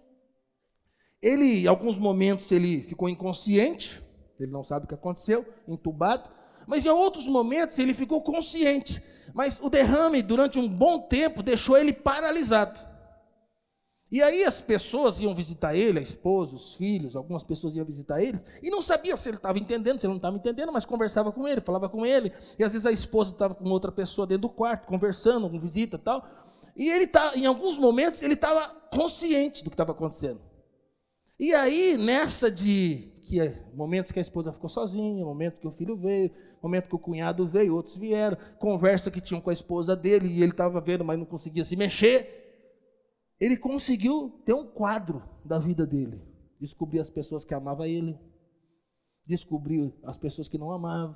Ele, em alguns momentos, ele ficou inconsciente, ele não sabe o que aconteceu, entubado, mas em outros momentos ele ficou consciente. Mas o derrame, durante um bom tempo, deixou ele paralisado. E aí as pessoas iam visitar ele, a esposa, os filhos, algumas pessoas iam visitar ele, e não sabia se ele estava entendendo, se ele não estava entendendo, mas conversava com ele, falava com ele, e às vezes a esposa estava com outra pessoa dentro do quarto, conversando, com visita e tal. E ele tá, em alguns momentos, ele estava consciente do que estava acontecendo. E aí, nessa de que é, momentos que a esposa ficou sozinha, momento que o filho veio, momento que o cunhado veio, outros vieram, conversa que tinham com a esposa dele, e ele estava vendo, mas não conseguia se mexer ele conseguiu ter um quadro da vida dele. Descobrir as pessoas que amavam ele, descobrir as pessoas que não amavam,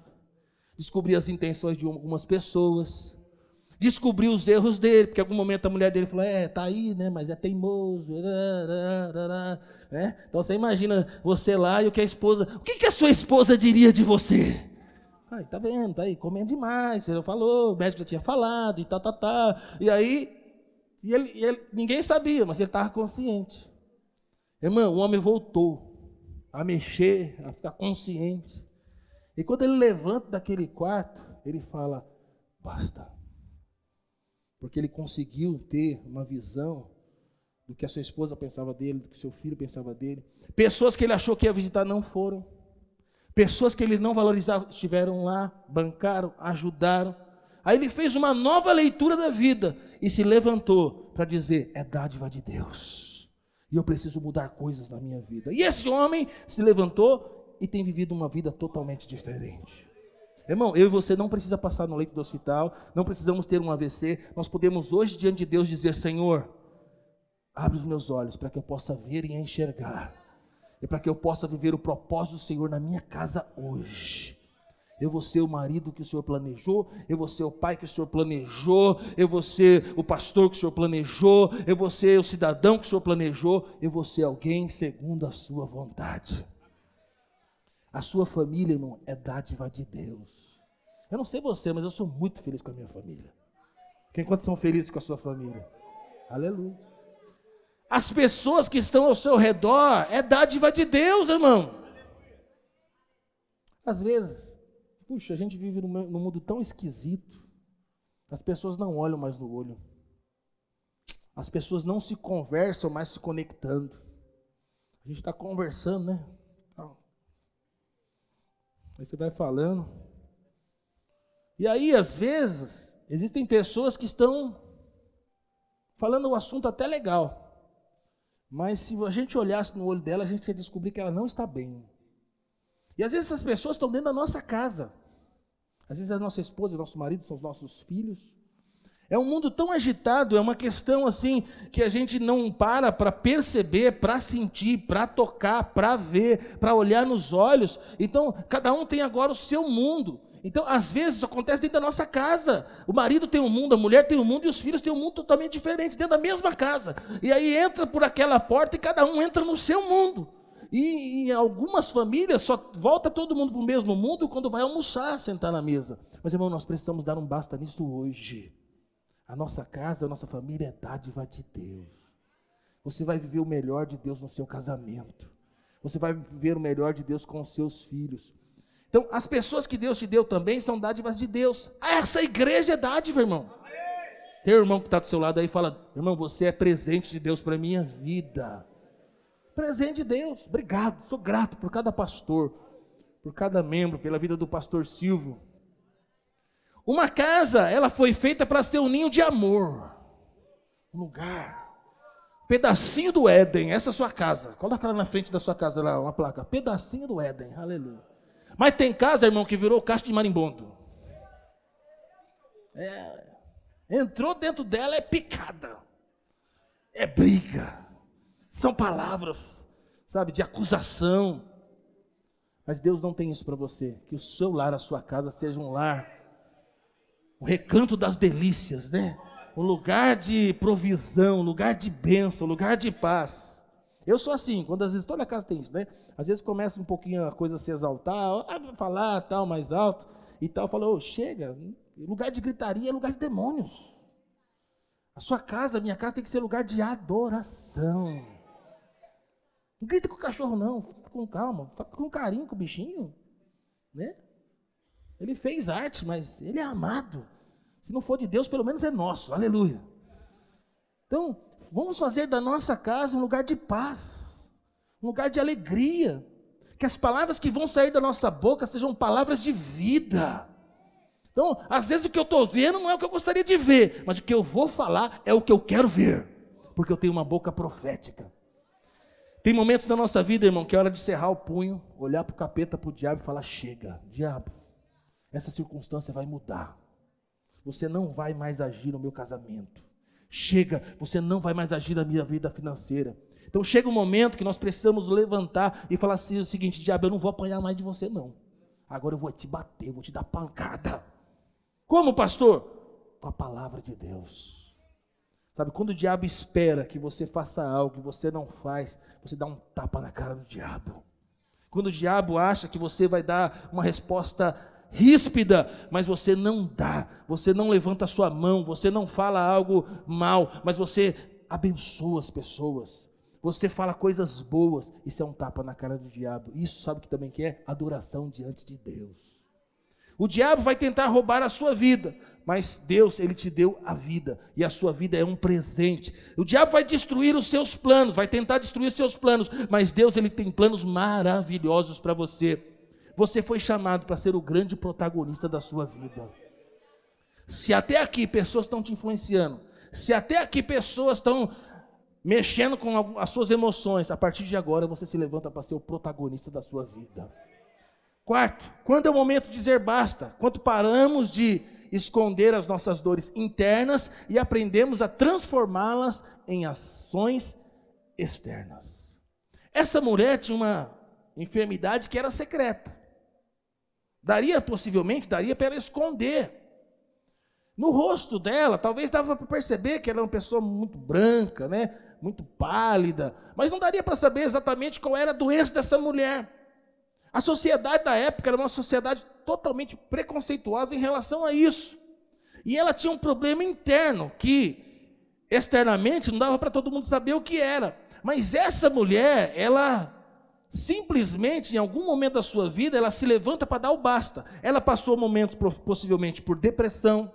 descobrir as intenções de algumas pessoas, descobrir os erros dele, porque em algum momento a mulher dele falou: É, tá aí, né? Mas é teimoso. Né? Então você imagina você lá e o que a esposa. O que, que a sua esposa diria de você? Ai, tá vendo, tá aí, comendo demais, ele falou, o médico já tinha falado e tal, tal, tal. E aí e ele, ele, ninguém sabia, mas ele estava consciente. Irmão, o homem voltou a mexer, a ficar consciente. E quando ele levanta daquele quarto, ele fala: basta. Porque ele conseguiu ter uma visão do que a sua esposa pensava dele, do que seu filho pensava dele. Pessoas que ele achou que ia visitar não foram. Pessoas que ele não valorizava estiveram lá, bancaram, ajudaram. Aí ele fez uma nova leitura da vida e se levantou para dizer: é dádiva de Deus. E eu preciso mudar coisas na minha vida. E esse homem se levantou e tem vivido uma vida totalmente diferente. Irmão, eu e você não precisa passar no leito do hospital, não precisamos ter um AVC, nós podemos hoje diante de Deus dizer: Senhor, abre os meus olhos para que eu possa ver e enxergar, e para que eu possa viver o propósito do Senhor na minha casa hoje. Eu vou ser o marido que o Senhor planejou, eu vou ser o pai que o Senhor planejou, eu vou ser o pastor que o Senhor planejou, eu vou ser o cidadão que o Senhor planejou, eu vou ser alguém segundo a sua vontade. A sua família, irmão, é dádiva de Deus. Eu não sei você, mas eu sou muito feliz com a minha família. Quem quantos são felizes com a sua família? Aleluia. As pessoas que estão ao seu redor é dádiva de Deus, irmão. Às vezes, Puxa, a gente vive num mundo tão esquisito. As pessoas não olham mais no olho. As pessoas não se conversam mais se conectando. A gente está conversando, né? Aí você vai falando. E aí, às vezes, existem pessoas que estão falando um assunto até legal. Mas se a gente olhasse no olho dela, a gente ia descobrir que ela não está bem. E às vezes essas pessoas estão dentro da nossa casa. Às vezes a nossa esposa, o nosso marido, são os nossos filhos. É um mundo tão agitado, é uma questão assim que a gente não para para perceber, para sentir, para tocar, para ver, para olhar nos olhos. Então, cada um tem agora o seu mundo. Então, às vezes, acontece dentro da nossa casa. O marido tem um mundo, a mulher tem um mundo e os filhos têm um mundo totalmente diferente, dentro da mesma casa. E aí entra por aquela porta e cada um entra no seu mundo. E em algumas famílias só volta todo mundo para o mesmo mundo quando vai almoçar, sentar na mesa. Mas, irmão, nós precisamos dar um basta nisso hoje. A nossa casa, a nossa família é dádiva de Deus. Você vai viver o melhor de Deus no seu casamento. Você vai viver o melhor de Deus com os seus filhos. Então, as pessoas que Deus te deu também são dádivas de Deus. Ah, essa igreja é dádiva, irmão. Tem um irmão que está do seu lado aí e fala: Irmão, você é presente de Deus para a minha vida. Presente de Deus. Obrigado. Sou grato por cada pastor, por cada membro, pela vida do pastor Silvio. Uma casa, ela foi feita para ser um ninho de amor. Um lugar. Pedacinho do Éden, essa é a sua casa. Coloca lá na frente da sua casa lá uma placa. Pedacinho do Éden. Aleluia. Mas tem casa, irmão, que virou caixa de marimbondo. É, entrou dentro dela, é picada. É briga. São palavras, sabe, de acusação. Mas Deus não tem isso para você. Que o seu lar, a sua casa, seja um lar, um recanto das delícias, né? Um lugar de provisão, um lugar de bênção, um lugar de paz. Eu sou assim, quando às vezes toda casa tem isso, né? Às vezes começa um pouquinho a coisa a se exaltar, a falar tal, mais alto e tal. Falou, oh, chega, lugar de gritaria é lugar de demônios. A sua casa, a minha casa tem que ser lugar de adoração. Não grita com o cachorro, não. Fica com calma. Fica com carinho com o bichinho. Né? Ele fez arte, mas ele é amado. Se não for de Deus, pelo menos é nosso. Aleluia. Então, vamos fazer da nossa casa um lugar de paz, um lugar de alegria. Que as palavras que vão sair da nossa boca sejam palavras de vida. Então, às vezes o que eu estou vendo não é o que eu gostaria de ver, mas o que eu vou falar é o que eu quero ver, porque eu tenho uma boca profética. Tem momentos da nossa vida, irmão, que é hora de cerrar o punho, olhar para o capeta, para o diabo e falar: chega, diabo, essa circunstância vai mudar. Você não vai mais agir no meu casamento. Chega, você não vai mais agir na minha vida financeira. Então chega um momento que nós precisamos levantar e falar assim: o seguinte, diabo, eu não vou apanhar mais de você, não. Agora eu vou te bater, eu vou te dar pancada. Como, pastor? Com a palavra de Deus. Sabe, quando o diabo espera que você faça algo que você não faz, você dá um tapa na cara do diabo. Quando o diabo acha que você vai dar uma resposta ríspida, mas você não dá, você não levanta a sua mão, você não fala algo mal, mas você abençoa as pessoas. Você fala coisas boas, isso é um tapa na cara do diabo. Isso sabe que também que é adoração diante de Deus. O diabo vai tentar roubar a sua vida, mas Deus, ele te deu a vida, e a sua vida é um presente. O diabo vai destruir os seus planos, vai tentar destruir os seus planos, mas Deus, ele tem planos maravilhosos para você. Você foi chamado para ser o grande protagonista da sua vida. Se até aqui pessoas estão te influenciando, se até aqui pessoas estão mexendo com as suas emoções, a partir de agora você se levanta para ser o protagonista da sua vida. Quarto, quando é o momento de dizer basta? Quando paramos de esconder as nossas dores internas e aprendemos a transformá-las em ações externas. Essa mulher tinha uma enfermidade que era secreta. Daria possivelmente, daria para ela esconder. No rosto dela, talvez dava para perceber que ela era uma pessoa muito branca, né? muito pálida, mas não daria para saber exatamente qual era a doença dessa mulher. A sociedade da época era uma sociedade totalmente preconceituosa em relação a isso. E ela tinha um problema interno que externamente não dava para todo mundo saber o que era. Mas essa mulher, ela simplesmente, em algum momento da sua vida, ela se levanta para dar o basta. Ela passou momentos possivelmente por depressão,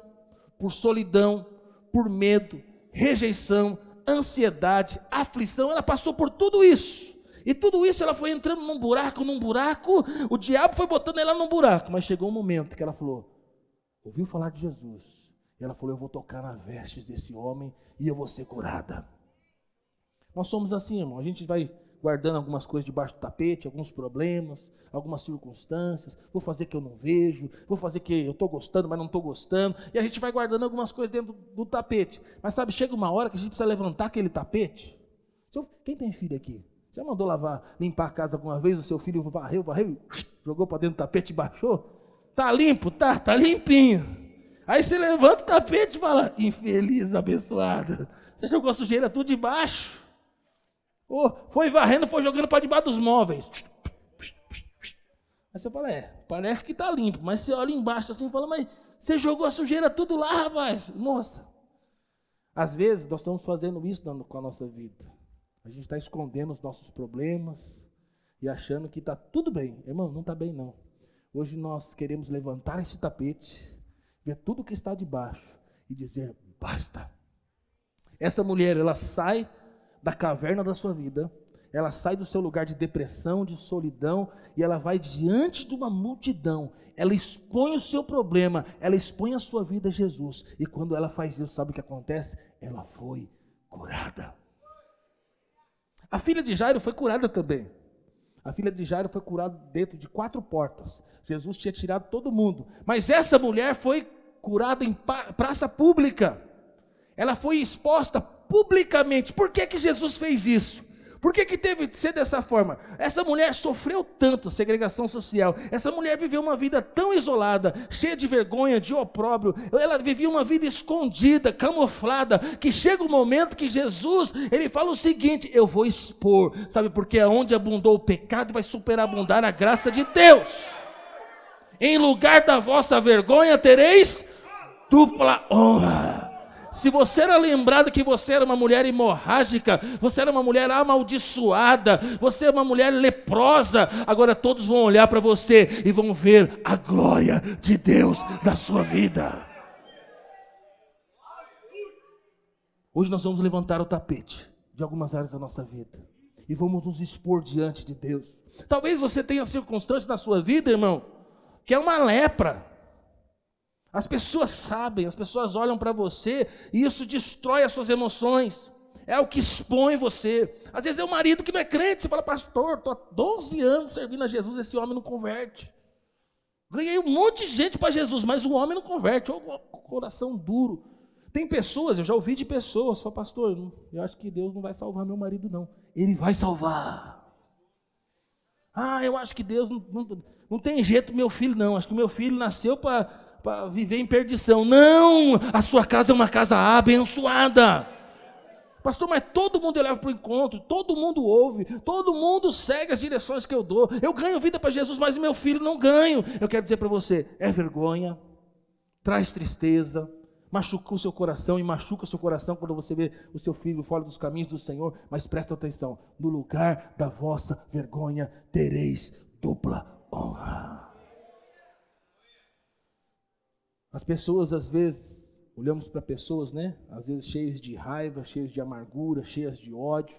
por solidão, por medo, rejeição, ansiedade, aflição. Ela passou por tudo isso. E tudo isso ela foi entrando num buraco, num buraco. O diabo foi botando ela num buraco. Mas chegou um momento que ela falou: ouviu falar de Jesus. E ela falou: Eu vou tocar nas vestes desse homem e eu vou ser curada. Nós somos assim, irmão. A gente vai guardando algumas coisas debaixo do tapete, alguns problemas, algumas circunstâncias. Vou fazer que eu não vejo, vou fazer que eu estou gostando, mas não estou gostando. E a gente vai guardando algumas coisas dentro do tapete. Mas sabe, chega uma hora que a gente precisa levantar aquele tapete. Quem tem filho aqui? Já mandou lavar, limpar a casa alguma vez? O seu filho varreu, varreu, jogou para dentro do tapete e baixou? Tá limpo? Tá, tá limpinho. Aí você levanta o tapete e fala: infeliz, abençoada. Você jogou a sujeira tudo debaixo. Oh, foi varrendo, foi jogando para debaixo dos móveis. Aí você fala: é, parece que tá limpo. Mas você olha embaixo assim e fala: mas você jogou a sujeira tudo lá, rapaz. Moça. Às vezes nós estamos fazendo isso com a nossa vida. A gente está escondendo os nossos problemas e achando que está tudo bem. Irmão, não está bem não. Hoje nós queremos levantar esse tapete, ver tudo que está debaixo e dizer basta. Essa mulher, ela sai da caverna da sua vida, ela sai do seu lugar de depressão, de solidão, e ela vai diante de uma multidão. Ela expõe o seu problema, ela expõe a sua vida a Jesus. E quando ela faz isso, sabe o que acontece? Ela foi curada. A filha de Jairo foi curada também. A filha de Jairo foi curada dentro de quatro portas. Jesus tinha tirado todo mundo. Mas essa mulher foi curada em praça pública. Ela foi exposta publicamente. Por que, que Jesus fez isso? Por que, que teve que ser dessa forma? Essa mulher sofreu tanto segregação social. Essa mulher viveu uma vida tão isolada, cheia de vergonha, de opróbrio. Ela vivia uma vida escondida, camuflada. Que chega o um momento que Jesus, ele fala o seguinte: Eu vou expor. Sabe, porque aonde abundou o pecado, vai superabundar a graça de Deus. Em lugar da vossa vergonha, tereis dupla honra. Se você era lembrado que você era uma mulher hemorrágica, você era uma mulher amaldiçoada, você é uma mulher leprosa, agora todos vão olhar para você e vão ver a glória de Deus na sua vida. Hoje nós vamos levantar o tapete de algumas áreas da nossa vida e vamos nos expor diante de Deus. Talvez você tenha circunstâncias na sua vida, irmão, que é uma lepra. As pessoas sabem, as pessoas olham para você e isso destrói as suas emoções. É o que expõe você. Às vezes é o marido que não é crente, você fala, pastor, estou há 12 anos servindo a Jesus, esse homem não converte. Ganhei um monte de gente para Jesus, mas o homem não converte, o coração duro. Tem pessoas, eu já ouvi de pessoas, fala, pastor, eu acho que Deus não vai salvar meu marido, não. Ele vai salvar. Ah, eu acho que Deus não, não, não tem jeito meu filho, não. Acho que meu filho nasceu para para viver em perdição. Não! A sua casa é uma casa abençoada. Pastor, mas todo mundo eu levo para o encontro, todo mundo ouve, todo mundo segue as direções que eu dou. Eu ganho vida para Jesus, mas meu filho não ganho. Eu quero dizer para você: é vergonha, traz tristeza, machuca o seu coração e machuca seu coração quando você vê o seu filho fora dos caminhos do Senhor. Mas presta atenção: no lugar da vossa vergonha tereis dupla honra. As pessoas, às vezes, olhamos para pessoas, né? Às vezes cheias de raiva, cheias de amargura, cheias de ódio.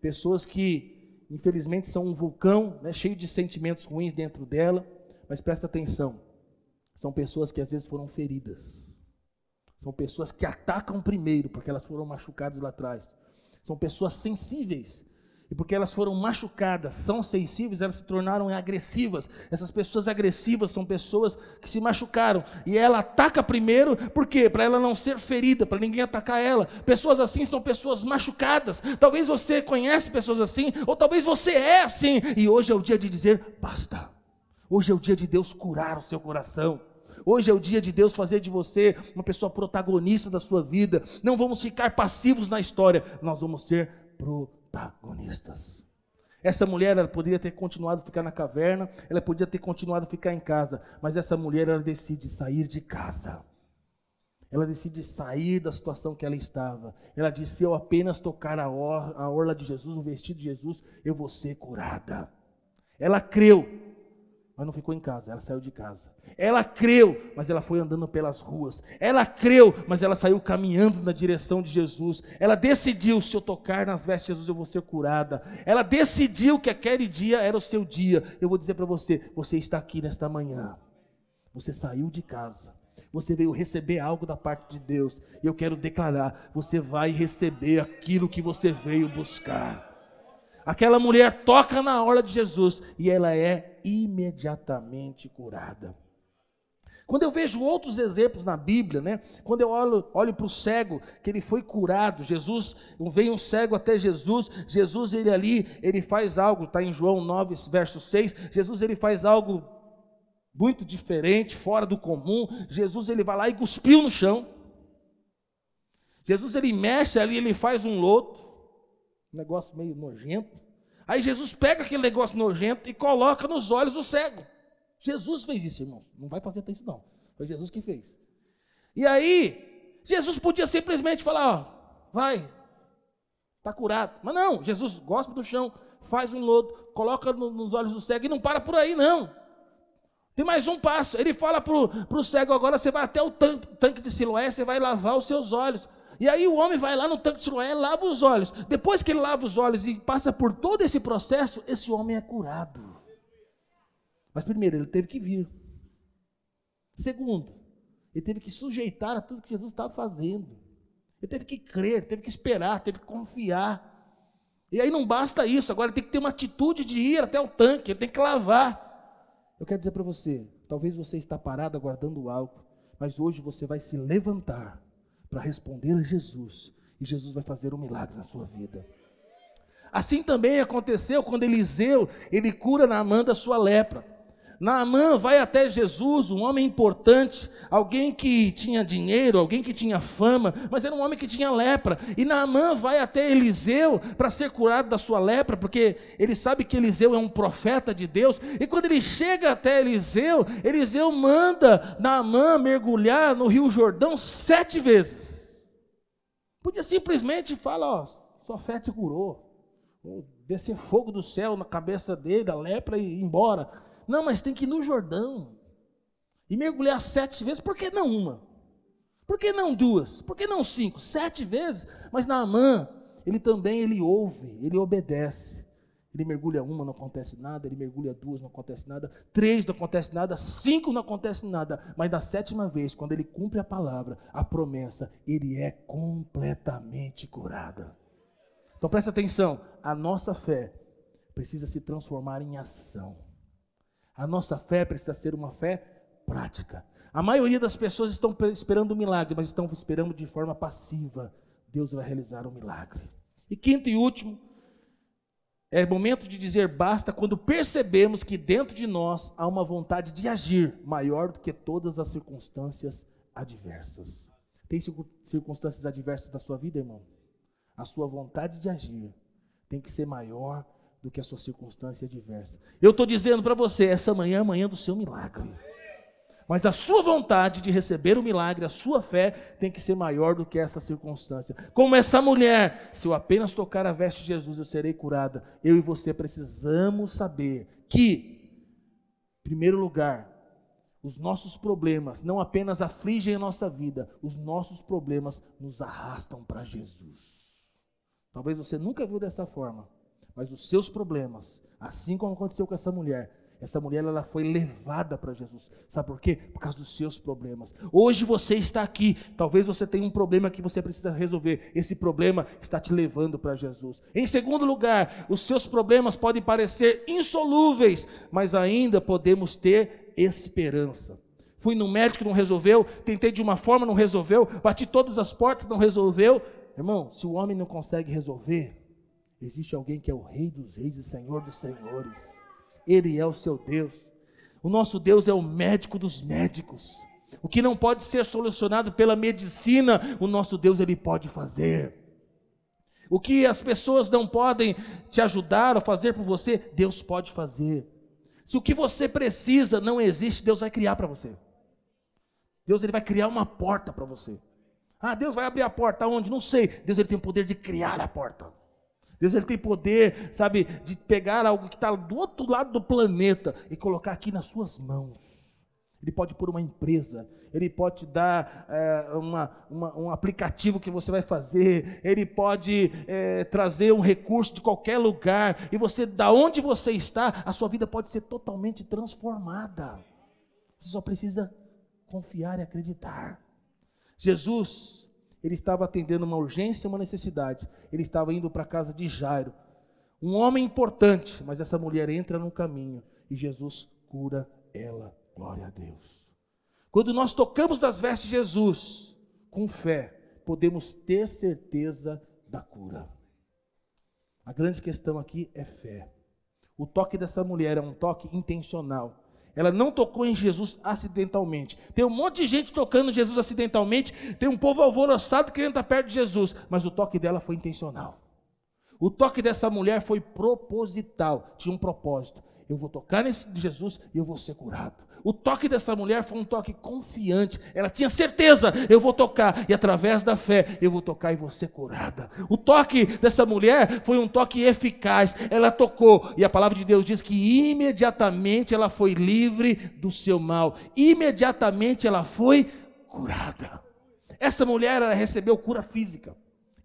Pessoas que, infelizmente, são um vulcão, né? cheio de sentimentos ruins dentro dela. Mas presta atenção: são pessoas que às vezes foram feridas. São pessoas que atacam primeiro, porque elas foram machucadas lá atrás. São pessoas sensíveis e porque elas foram machucadas, são sensíveis, elas se tornaram agressivas. Essas pessoas agressivas são pessoas que se machucaram. E ela ataca primeiro, por quê? Para ela não ser ferida, para ninguém atacar ela. Pessoas assim são pessoas machucadas. Talvez você conhece pessoas assim, ou talvez você é assim. E hoje é o dia de dizer basta. Hoje é o dia de Deus curar o seu coração. Hoje é o dia de Deus fazer de você uma pessoa protagonista da sua vida. Não vamos ficar passivos na história, nós vamos ser protagonistas protagonistas. Essa mulher ela poderia ter continuado a ficar na caverna, ela podia ter continuado a ficar em casa, mas essa mulher ela decide sair de casa. Ela decide sair da situação que ela estava. Ela disse: Se eu apenas tocar a, or a orla de Jesus, o vestido de Jesus, eu vou ser curada. Ela creu, mas não ficou em casa, ela saiu de casa. Ela creu, mas ela foi andando pelas ruas. Ela creu, mas ela saiu caminhando na direção de Jesus. Ela decidiu: se eu tocar nas vestes de Jesus, eu vou ser curada. Ela decidiu que aquele dia era o seu dia. Eu vou dizer para você: você está aqui nesta manhã. Você saiu de casa. Você veio receber algo da parte de Deus. E eu quero declarar: você vai receber aquilo que você veio buscar. Aquela mulher toca na hora de Jesus e ela é imediatamente curada. Quando eu vejo outros exemplos na Bíblia, né? Quando eu olho, olho para o cego, que ele foi curado, Jesus, veio um cego até Jesus, Jesus ele ali, ele faz algo, está em João 9, verso 6, Jesus ele faz algo muito diferente, fora do comum. Jesus ele vai lá e cuspiu no chão. Jesus ele mexe ali, ele faz um loto, um negócio meio nojento. Aí Jesus pega aquele negócio nojento e coloca nos olhos do cego. Jesus fez isso, irmão. Não vai fazer isso não. Foi Jesus que fez. E aí, Jesus podia simplesmente falar, ó, vai, está curado. Mas não, Jesus gosta do chão, faz um lodo, coloca nos olhos do cego e não para por aí, não. Tem mais um passo. Ele fala para o cego agora: você vai até o tanque, tanque de Siloé, você vai lavar os seus olhos. E aí o homem vai lá no tanque de Siloé, lava os olhos. Depois que ele lava os olhos e passa por todo esse processo, esse homem é curado. Mas primeiro, ele teve que vir. Segundo, ele teve que sujeitar a tudo que Jesus estava fazendo. Ele teve que crer, teve que esperar, teve que confiar. E aí não basta isso, agora ele tem que ter uma atitude de ir até o tanque, ele tem que lavar. Eu quero dizer para você, talvez você está parado aguardando algo, mas hoje você vai se levantar para responder a Jesus, e Jesus vai fazer um milagre na sua vida. Assim também aconteceu quando Eliseu, ele cura Naamã da sua lepra. Naamã vai até Jesus, um homem importante, alguém que tinha dinheiro, alguém que tinha fama, mas era um homem que tinha lepra. E Naamã vai até Eliseu para ser curado da sua lepra, porque ele sabe que Eliseu é um profeta de Deus. E quando ele chega até Eliseu, Eliseu manda Naamã mergulhar no Rio Jordão sete vezes. Podia simplesmente falar: Ó, sua fé te curou. Descer fogo do céu na cabeça dele, a lepra e ir embora. Não, mas tem que ir no Jordão e mergulhar sete vezes. Por que não uma? Por que não duas? Por que não cinco? Sete vezes. Mas Naamã, ele também ele ouve, ele obedece. Ele mergulha uma, não acontece nada. Ele mergulha duas, não acontece nada. Três, não acontece nada. Cinco, não acontece nada. Mas da sétima vez, quando ele cumpre a palavra, a promessa, ele é completamente curado. Então presta atenção: a nossa fé precisa se transformar em ação. A nossa fé precisa ser uma fé prática. A maioria das pessoas estão esperando um milagre, mas estão esperando de forma passiva. Deus vai realizar um milagre. E quinto e último, é momento de dizer basta quando percebemos que dentro de nós há uma vontade de agir maior do que todas as circunstâncias adversas. Tem circunstâncias adversas na sua vida, irmão? A sua vontade de agir tem que ser maior do que a sua circunstância adversa. Eu estou dizendo para você, essa manhã é a manhã do seu milagre. Mas a sua vontade de receber o milagre, a sua fé, tem que ser maior do que essa circunstância. Como essa mulher, se eu apenas tocar a veste de Jesus, eu serei curada. Eu e você precisamos saber que, em primeiro lugar, os nossos problemas não apenas afligem a nossa vida, os nossos problemas nos arrastam para Jesus. Talvez você nunca viu dessa forma. Mas os seus problemas, assim como aconteceu com essa mulher, essa mulher ela foi levada para Jesus. Sabe por quê? Por causa dos seus problemas. Hoje você está aqui, talvez você tenha um problema que você precisa resolver. Esse problema está te levando para Jesus. Em segundo lugar, os seus problemas podem parecer insolúveis, mas ainda podemos ter esperança. Fui no médico, não resolveu. Tentei de uma forma, não resolveu. Bati todas as portas, não resolveu. Irmão, se o homem não consegue resolver, Existe alguém que é o Rei dos Reis e Senhor dos Senhores. Ele é o seu Deus. O nosso Deus é o médico dos médicos. O que não pode ser solucionado pela medicina, o nosso Deus ele pode fazer. O que as pessoas não podem te ajudar ou fazer por você, Deus pode fazer. Se o que você precisa não existe, Deus vai criar para você. Deus ele vai criar uma porta para você. Ah, Deus vai abrir a porta onde? Não sei. Deus ele tem o poder de criar a porta. Deus ele tem poder, sabe, de pegar algo que está do outro lado do planeta e colocar aqui nas suas mãos. Ele pode pôr uma empresa, ele pode te dar é, uma, uma, um aplicativo que você vai fazer, ele pode é, trazer um recurso de qualquer lugar, e você, da onde você está, a sua vida pode ser totalmente transformada. Você só precisa confiar e acreditar. Jesus, ele estava atendendo uma urgência, uma necessidade. Ele estava indo para a casa de Jairo, um homem importante, mas essa mulher entra no caminho e Jesus cura ela. Glória a Deus. Quando nós tocamos nas vestes de Jesus, com fé, podemos ter certeza da cura. A grande questão aqui é fé. O toque dessa mulher é um toque intencional. Ela não tocou em Jesus acidentalmente. Tem um monte de gente tocando em Jesus acidentalmente, tem um povo alvoroçado querendo estar perto de Jesus, mas o toque dela foi intencional. O toque dessa mulher foi proposital, tinha um propósito. Eu vou tocar nesse de Jesus e eu vou ser curado. O toque dessa mulher foi um toque confiante. Ela tinha certeza, eu vou tocar e através da fé eu vou tocar e vou ser curada. O toque dessa mulher foi um toque eficaz. Ela tocou e a palavra de Deus diz que imediatamente ela foi livre do seu mal. Imediatamente ela foi curada. Essa mulher recebeu cura física,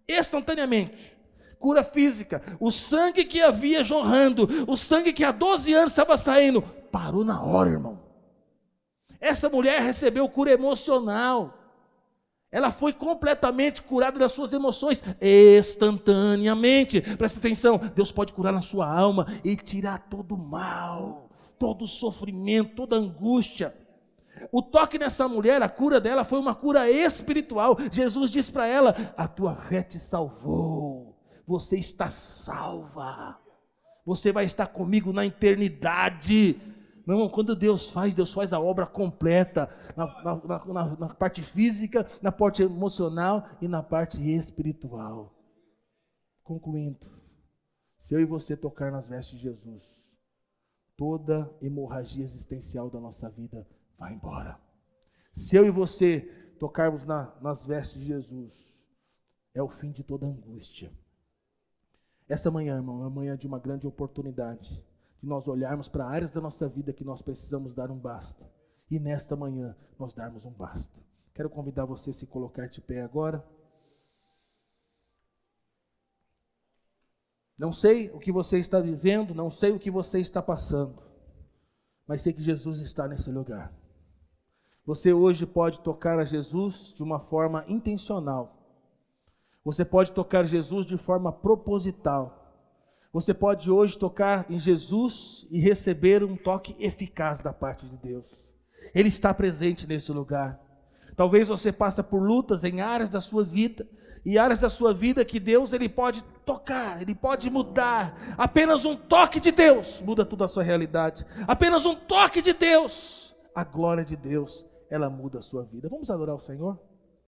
instantaneamente cura física. O sangue que havia jorrando, o sangue que há 12 anos estava saindo, parou na hora, irmão. Essa mulher recebeu cura emocional. Ela foi completamente curada das suas emoções, instantaneamente. Presta atenção, Deus pode curar na sua alma e tirar todo o mal, todo o sofrimento, toda a angústia. O toque nessa mulher, a cura dela foi uma cura espiritual. Jesus disse para ela: A tua fé te salvou, você está salva, você vai estar comigo na eternidade. Irmão, quando Deus faz, Deus faz a obra completa, na, na, na, na parte física, na parte emocional e na parte espiritual. Concluindo, se eu e você tocar nas vestes de Jesus, toda hemorragia existencial da nossa vida vai embora. Se eu e você tocarmos na, nas vestes de Jesus, é o fim de toda angústia. Essa manhã, irmão, é a manhã de uma grande oportunidade de nós olharmos para áreas da nossa vida que nós precisamos dar um basta. E nesta manhã nós darmos um basta. Quero convidar você a se colocar de pé agora. Não sei o que você está vivendo, não sei o que você está passando, mas sei que Jesus está nesse lugar. Você hoje pode tocar a Jesus de uma forma intencional. Você pode tocar Jesus de forma proposital. Você pode hoje tocar em Jesus e receber um toque eficaz da parte de Deus. Ele está presente nesse lugar. Talvez você passe por lutas em áreas da sua vida e áreas da sua vida que Deus ele pode tocar, ele pode mudar. Apenas um toque de Deus muda toda a sua realidade. Apenas um toque de Deus, a glória de Deus, ela muda a sua vida. Vamos adorar o Senhor?